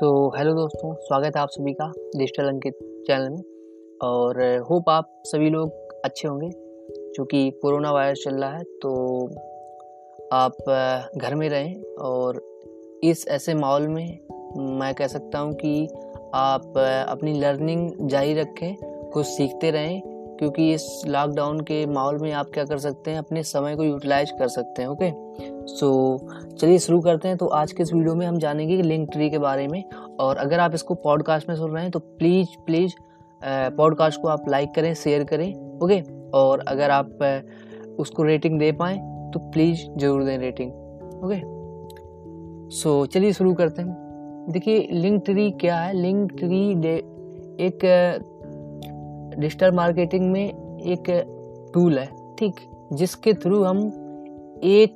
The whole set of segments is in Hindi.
सो so, हेलो दोस्तों स्वागत है आप सभी का डिजिटल अंकित चैनल में। और होप आप सभी लोग अच्छे होंगे क्योंकि कोरोना वायरस चल रहा है तो आप घर में रहें और इस ऐसे माहौल में मैं कह सकता हूँ कि आप अपनी लर्निंग जारी रखें कुछ सीखते रहें क्योंकि इस लॉकडाउन के माहौल में आप क्या कर सकते हैं अपने समय को यूटिलाइज कर सकते हैं ओके सो so, चलिए शुरू करते हैं। तो आज के इस वीडियो में हम जानेंगे कि लिंक ट्री के बारे में। और अगर आप इसको पॉडकास्ट में सुन रहे हैं तो प्लीज़ प्लीज़ पॉडकास्ट को आप लाइक करें शेयर करें ओके और अगर आप उसको रेटिंग दे पाएँ तो प्लीज़ ज़रूर दें रेटिंग ओके सो चलिए शुरू करते हैं। देखिए लिंक ट्री क्या है? लिंक ट्री एक डिजिटल मार्केटिंग में एक टूल है ठीक? जिसके थ्रू हम एक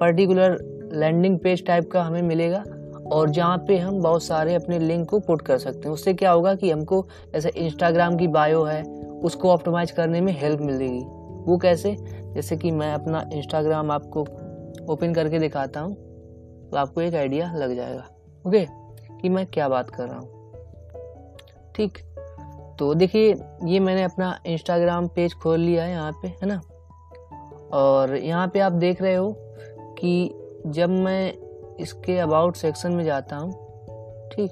पर्टिकुलर लैंडिंग पेज टाइप का हमें मिलेगा और जहाँ पे हम बहुत सारे अपने लिंक को पुट कर सकते हैं। उससे क्या होगा कि हमको जैसे इंस्टाग्राम की बायो है, उसको ऑप्टिमाइज करने में हेल्प मिलेगी। वो कैसे? जैसे कि मैं अपना इंस्टाग्राम आपको ओपन करके दिखाता हूँ तो आपको एक आइडिया लग जाएगा। ओके कि मैं क्या बात कर रहा हूँ। ठीक? तो देखिए, ये मैंने अपना इंस्टाग्राम पेज खोल लिया है यहाँ पे, है ना? और यहाँ पे आप देख रहे हो कि जब मैं इसके अबाउट सेक्शन में जाता हूँ, ठीक?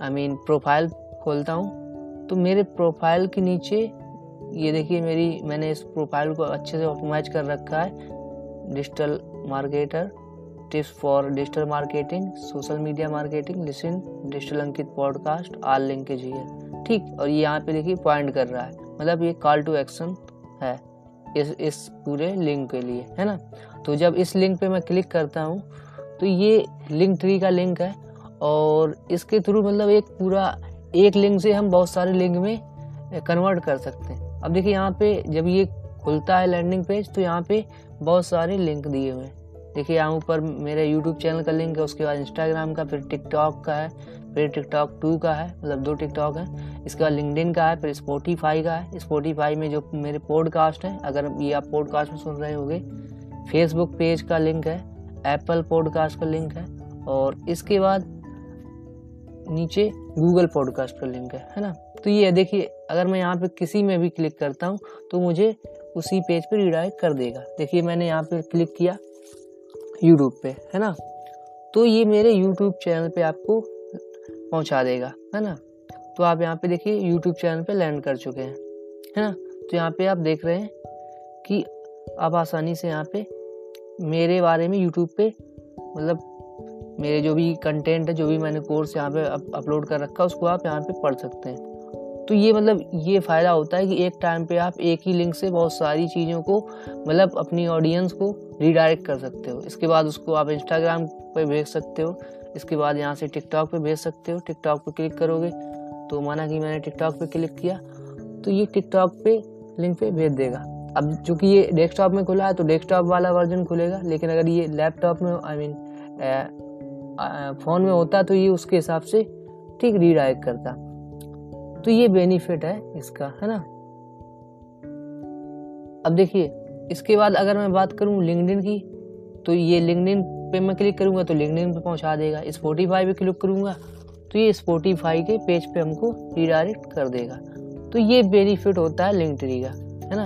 आई मीन प्रोफ़ाइल खोलता हूँ तो मेरे प्रोफ़ाइल के नीचे, ये देखिए मेरी, मैंने इस प्रोफ़ाइल को अच्छे से ऑप्टिमाइज कर रखा है digital marketer tips for digital marketing social media marketing listen digital Ankit podcast all linkage है ठीक? और ये यहाँ पे देखिए पॉइंट कर रहा है। मतलब ये कॉल टू एक्शन है। इस इस पूरे लिंक के लिए, है ना? तो जब इस लिंक पे मैं क्लिक करता हूँ तो ये लिंक ट्री का लिंक है और इसके थ्रू मतलब एक पूरा, एक लिंक से हम बहुत सारे लिंक में कन्वर्ट कर सकते हैं। अब देखिए यहाँ पे जब ये खुलता है लैंडिंग पेज तो यहाँ पे बहुत सारे लिंक दिए हुए हैं। देखिए यहाँ ऊपर मेरे यूट्यूब चैनल का लिंक है, उसके बाद इंस्टाग्राम का, फिर टिकटॉक का है फिर टिकटॉक टू का है मतलब दो टिकटॉक है। इसका लिंकडिन का है, फिर स्पोटीफाई का है। स्पोटीफाई में जो मेरे पॉडकास्ट हैं, अगर ये आप पॉडकास्ट में सुन रहे होंगे, फेसबुक पेज का लिंक है, एप्पल पॉडकास्ट का लिंक है, और इसके बाद नीचे गूगल पॉडकास्ट का लिंक है है ना? तो ये देखिए, अगर मैं यहाँ पे किसी में भी क्लिक करता हूँ तो मुझे उसी पेज पे रिडायरेक्ट कर देगा। देखिए, मैंने यहाँ पे क्लिक किया यूट्यूब पे, है ना? तो ये मेरे यूट्यूब चैनल पे आपको पहुँचा देगा, है ना? तो आप यहाँ पे देखिए यूट्यूब चैनल पे लैंड कर चुके हैं, है ना? तो यहाँ पे आप देख रहे हैं कि आप आसानी से यहाँ पे मेरे बारे में यूट्यूब पे मतलब मेरे जो भी कंटेंट है, जो भी मैंने कोर्स यहाँ पे अपलोड कर रखा है, उसको आप यहाँ पे पढ़ सकते हैं। तो ये मतलब ये फ़ायदा होता है कि एक टाइम पे आप एक ही लिंक से बहुत सारी चीज़ों को मतलब अपनी ऑडियंस को रीडायरेक्ट कर सकते हो। इसके बाद उसको आप इंस्टाग्राम पे भेज सकते हो इसके बाद यहाँ से टिकटॉक पे भेज सकते हो। टिकटॉक पे क्लिक करोगे तो माना कि मैंने टिकटॉक पे क्लिक किया तो ये टिकटॉक पे लिंक पे भेज देगा। अब चूँकि ये डेस्कटॉप में खुला है तो डेस्कटॉप वाला वर्जन खुलेगा, लेकिन अगर ये लैपटॉप में आई मीन फ़ोन में होता तो ये उसके हिसाब से ठीक रीडायरेक्ट करता। तो ये बेनिफिट है इसका, है ना? अब देखिए, इसके बाद अगर मैं बात करूँ लिंकडिन की तो ये लिंकडिन पे मैं क्लिक करूँगा तो लिंकडिन पे पहुँचा देगा। स्पोटीफाई पे क्लिक करूँगा तो ये स्पोटीफाई के पेज पे हमको रिडायरेक्ट कर देगा। तो ये बेनिफिट होता है लिंक ट्री का है ना?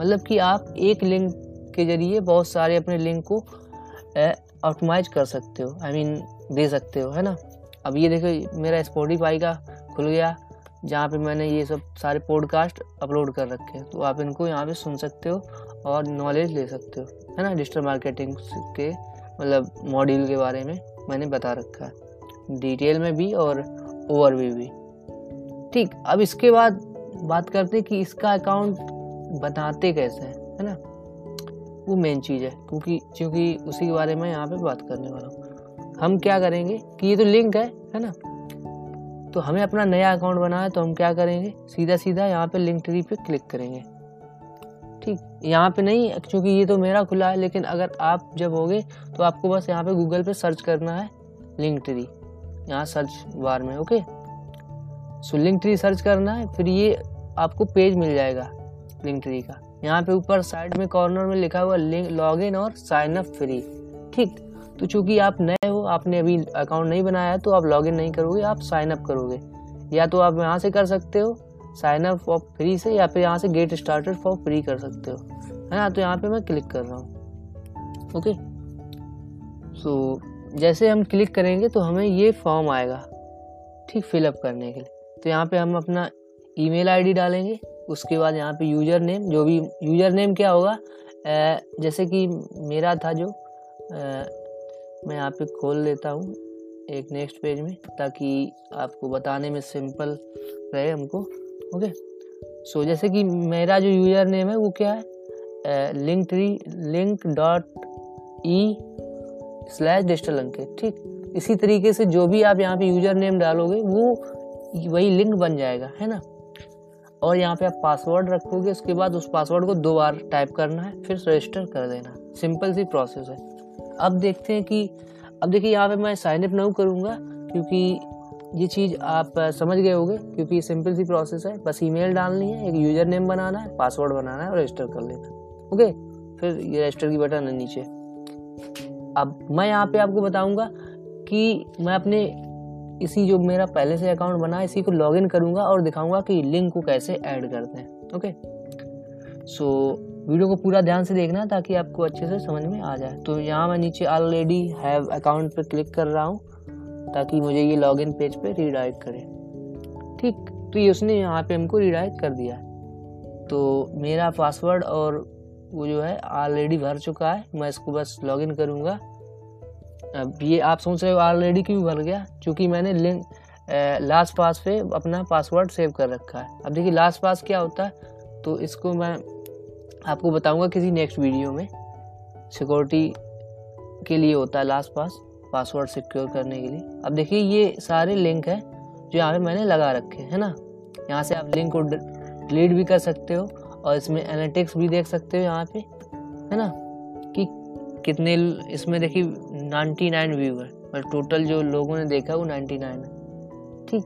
मतलब कि आप एक लिंक के ज़रिए बहुत सारे अपने लिंक को ऑप्टिमाइज कर सकते हो आई I मीन mean, दे सकते हो है ना? अब ये देखो मेरा स्पोटीफाई का खुल गया जहाँ पे मैंने ये सब सारे पॉडकास्ट अपलोड कर रखे हैं। तो आप इनको यहाँ पे सुन सकते हो और नॉलेज ले सकते हो है ना? डिजिटल मार्केटिंग के मतलब मॉड्यूल के बारे में मैंने बता रखा है। डिटेल में भी और ओवरव्यू भी। ठीक, अब इसके बाद बात करते हैं कि इसका अकाउंट बनाते कैसे हैं, है ना? वो मेन चीज़ है, क्योंकि क्योंकि उसी के बारे में यहाँ पे बात करने वाला हूँ। हम क्या करेंगे कि ये तो लिंक है है ना? तो हमें अपना नया अकाउंट बनाना है तो हम क्या करेंगे? सीधा सीधा यहाँ पे लिंक ट्री पे क्लिक करेंगे। ठीक, यहाँ पे नहीं, क्योंकि ये तो मेरा खुला है, लेकिन अगर आप जब होगे तो आपको बस यहाँ पे गूगल पे सर्च करना है लिंक ट्री यहाँ सर्च बार में okay so link tree search करना है, फिर ये आपको पेज मिल जाएगा लिंक ट्री का। यहाँ पे ऊपर साइड में कॉर्नर में लिखा हुआ लिंक लॉग इन और साइन अप फ्री ठीक तो चूँकि आप नए हो, आपने अभी अकाउंट नहीं बनाया तो आप लॉगिन नहीं करोगे, आप साइन अप करोगे। या तो आप यहाँ से कर सकते हो साइन अप फॉर फ्री से या फिर यहाँ से गेट स्टार्टेड फॉर फ्री कर सकते हो। है ना? तो यहाँ पे मैं क्लिक कर रहा हूँ। ओके सो जैसे हम क्लिक करेंगे तो हमें ये फॉर्म आएगा, ठीक फिलअप करने के लिए। तो यहाँ पे हम अपना ईमेल आईडी डालेंगे, उसके बाद यहाँ पे यूज़र नेम जो भी यूज़र नेम क्या होगा? जैसे कि मेरा था जो मैं यहाँ पे खोल लेता हूँ एक नेक्स्ट पेज में, ताकि आपको बताने में सिंपल रहे हमको। ओके? सो जैसे कि मेरा जो यूज़र नेम है, वो क्या है? Link tree link dot e slash digital Ankit, ठीक? इसी तरीके से जो भी आप यहाँ पे यूज़र नेम डालोगे, वो वही लिंक बन जाएगा, है ना? और यहाँ पे आप पासवर्ड रखोगे, उसके बाद उस पासवर्ड को दो बार टाइप करना है, फिर रजिस्टर कर देना। सिंपल सी प्रोसेस है। अब देखते हैं कि, अब देखिए यहाँ पे मैं साइन अप नहीं करूँगा, क्योंकि ये चीज़ आप समझ गए होंगे, क्योंकि सिंपल सी प्रोसेस है। बस ईमेल डालनी है, एक यूज़र नेम बनाना है पासवर्ड बनाना है और रजिस्टर कर लेना है। ओके फिर ये रजिस्टर की बटन है नीचे। अब मैं यहाँ पे आपको बताऊँगा कि मैं अपने इसी जो मेरा पहले से अकाउंट बना है इसी को लॉगिन करूँगा और दिखाऊँगा कि लिंक को कैसे ऐड करते हैं। ओके सो वीडियो को पूरा ध्यान से देखना ताकि आपको अच्छे से समझ में आ जाए। तो यहाँ मैं नीचे ऑलरेडी हैव अकाउंट पर क्लिक कर रहा हूँ। ताकि मुझे ये लॉगिन पेज पे रीडायरेक्ट करे। ठीक तो ये उसने यहाँ पे हमको रीडायरेक्ट कर दिया। तो मेरा पासवर्ड और वो जो है ऑलरेडी भर चुका है। मैं इसको बस लॉगिन करूँगा। अब ये आप सोच रहे हो ऑलरेडी क्यों भर गया? क्योंकि मैंने लिंक लास्ट पास पे अपना पासवर्ड सेव कर रखा है। अब देखिए लास्ट पास क्या होता है? तो इसको मैं आपको बताऊँगा किसी नेक्स्ट वीडियो में। सिक्योरिटी के लिए होता है लास्ट पास पासवर्ड सिक्योर करने के लिए। अब देखिए, ये सारे लिंक हैं जो यहाँ पे मैंने लगा रखे हैं ना? यहाँ से आप लिंक को डिलीट भी कर सकते हो और इसमें एनालिटिक्स भी देख सकते हो यहाँ पे, है ना? कि कितने इसमें देखिए 99 व्यू है मतलब टोटल जो लोगों ने देखा वो 99 है, ठीक?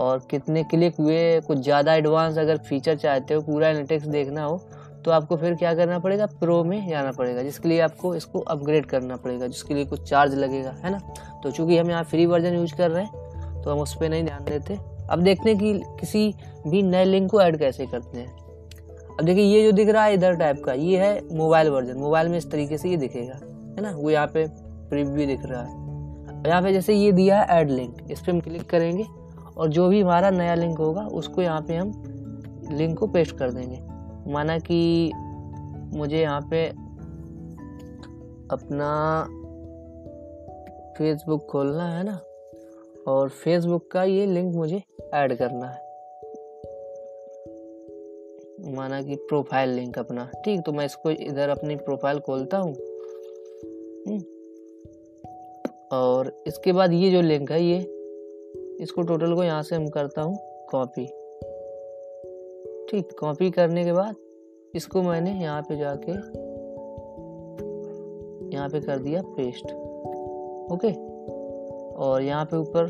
और कितने क्लिक हुए कुछ ज़्यादा एडवांस अगर फीचर चाहते हो, पूरा एनालिटिक्स देखना हो तो आपको फिर क्या करना पड़ेगा? प्रो में जाना पड़ेगा, जिसके लिए आपको इसको अपग्रेड करना पड़ेगा, जिसके लिए कुछ चार्ज लगेगा, है ना? तो चूँकि हम यहाँ फ्री वर्जन यूज़ कर रहे हैं तो हम उस पर नहीं ध्यान देते। अब देखते हैं कि किसी भी नए लिंक को ऐड कैसे करते हैं। अब देखिए, ये जो दिख रहा है इधर टाइप का, ये है मोबाइल वर्जन मोबाइल में इस तरीके से ये दिखेगा, है ना? वो यहाँ पे प्रीव्यू दिख रहा है। यहाँ पे जैसे ये दिया है ऐड लिंक इस पर हम क्लिक करेंगे और जो भी हमारा नया लिंक होगा, उसको यहाँ पे हम लिंक को पेस्ट कर देंगे। माना कि मुझे यहाँ पे अपना फेसबुक खोलना है ना, और फेसबुक का ये लिंक मुझे ऐड करना है। माना कि प्रोफ़ाइल लिंक अपना। ठीक तो मैं इसको इधर अपनी प्रोफ़ाइल खोलता हूँ। हम्म। और इसके बाद ये जो लिंक है ये, इसको टोटल को यहाँ से हम करता हूँ कॉपी ठीक कॉपी करने के बाद इसको मैंने यहाँ पे जाके, यहाँ पे कर दिया पेस्ट। ओके? और यहाँ पे ऊपर,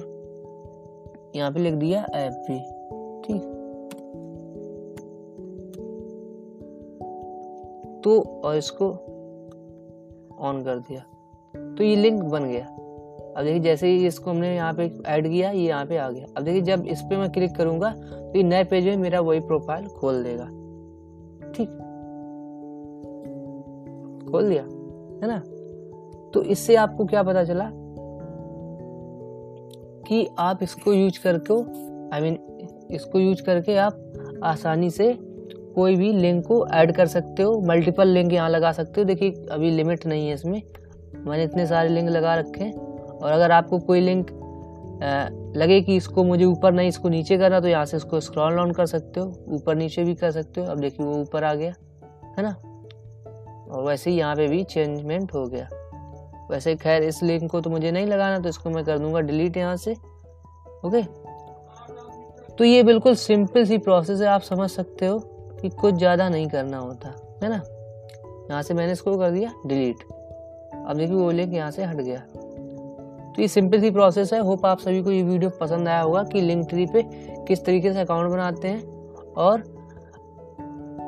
यहाँ पे लिख दिया एफ़ भी। ठीक? तो और इसको ऑन कर दिया। तो ये लिंक बन गया। अब देखिए, जैसे ही इसको हमने यहाँ पे ऐड किया, ये यहाँ पे आ गया। अब देखिए, जब इस पे मैं क्लिक करूँगा तो ये नए पेज में मेरा वही प्रोफ़ाइल खोल देगा। ठीक? खोल दिया, है ना? तो इससे आपको क्या पता चला कि आप इसको यूज़ करके आई मीन इसको यूज़ करके आप आसानी से कोई भी लिंक को ऐड कर सकते हो। मल्टीपल लिंक यहाँ लगा सकते हो। देखिए, अभी लिमिट नहीं है इसमें। मैंने इतने सारे लिंक लगा रखे हैं। और अगर आपको कोई लिंक लगे कि इसको मुझे ऊपर नहीं, इसको नीचे करना तो यहाँ से इसको स्क्रॉल डाउन कर सकते हो। ऊपर नीचे भी कर सकते हो। अब देखिए, वो ऊपर आ गया, है ना? और वैसे ही यहाँ पे भी चेंजमेंट हो गया। वैसे खैर, इस लिंक को तो मुझे नहीं लगाना तो इसको मैं कर दूँगा डिलीट यहाँ से। ओके तो ये बिल्कुल सिंपल सी प्रोसेस है, आप समझ सकते हो कि कुछ ज़्यादा नहीं करना होता, है ना? यहाँ से मैंने इसको कर दिया डिलीट अब देखिए, वो लिंक यहाँ से हट गया। तो ये सिंपल सी प्रोसेस है। होप आप सभी को ये वीडियो पसंद आया होगा कि लिंक ट्री पे किस तरीके से अकाउंट बनाते हैं और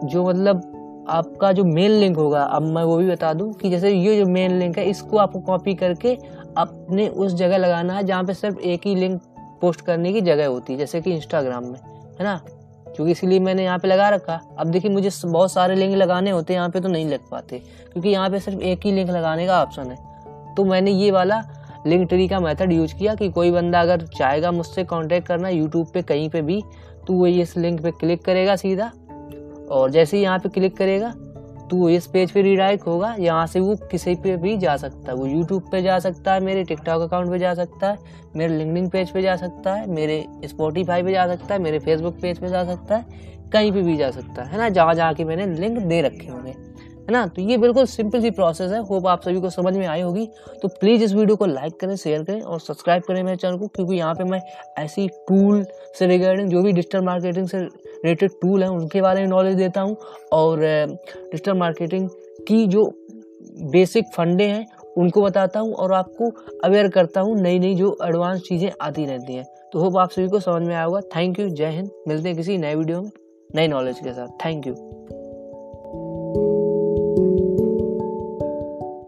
जो मतलब आपका जो मेन लिंक होगा, अब मैं वो भी बता दूँ कि जैसे ये जो मेन लिंक है, इसको आपको कॉपी करके अपने उस जगह लगाना है जहाँ पे सिर्फ़ एक ही लिंक पोस्ट करने की जगह होती है, जैसे कि इंस्टाग्राम में, है ना? क्योंकि इसीलिए मैंने यहाँ पे लगा रखा। अब देखिए, मुझे बहुत सारे लिंक लगाने होते हैं, यहाँ पे तो नहीं लग पाते, क्योंकि यहाँ पे सिर्फ़ एक ही लिंक लगाने का ऑप्शन है। तो मैंने ये वाला लिंक ट्री का मेथड यूज़ किया कि कोई बंदा अगर चाहेगा मुझसे कांटेक्ट करना यूट्यूब पे कहीं पे भी तो वो इस लिंक पे क्लिक करेगा सीधा। और जैसे ही यहाँ पे क्लिक करेगा तो वो इस पेज पे रिडायरेक्ट होगा। यहाँ से वो किसी पे भी जा सकता है। वो यूट्यूब पे जा सकता है, मेरे टिकटॉक अकाउंट पे जा सकता है, मेरे लिंकडिन पेज पे जा सकता है, मेरे स्पॉटीफाई पे जा सकता है, मेरे फेसबुक पेज पे जा सकता है, कहीं पे भी जा सकता है ना? जहाँ जहाँ के मैंने लिंक दे रखे होंगे। है ना? तो ये बिल्कुल सिंपल सी प्रोसेस है। होप आप सभी को समझ में आई होगी। तो प्लीज़ इस वीडियो को लाइक करें शेयर करें और सब्सक्राइब करें मेरे चैनल को, क्योंकि यहाँ पे मैं ऐसी टूल से रिगार्डिंग जो भी डिजिटल मार्केटिंग से रिलेटेड टूल हैं, उनके बारे में नॉलेज देता हूँ। और डिजिटल मार्केटिंग की जो बेसिक फंडे हैं, उनको बताता हूँ और आपको अवेयर करता हूँ नई नई जो एडवांस चीज़ें आती रहती हैं। तो होप आप सभी को समझ में आया होगा। थैंक यू जय हिंद मिलते हैं किसी नए वीडियो में नई नॉलेज के साथ। Thank you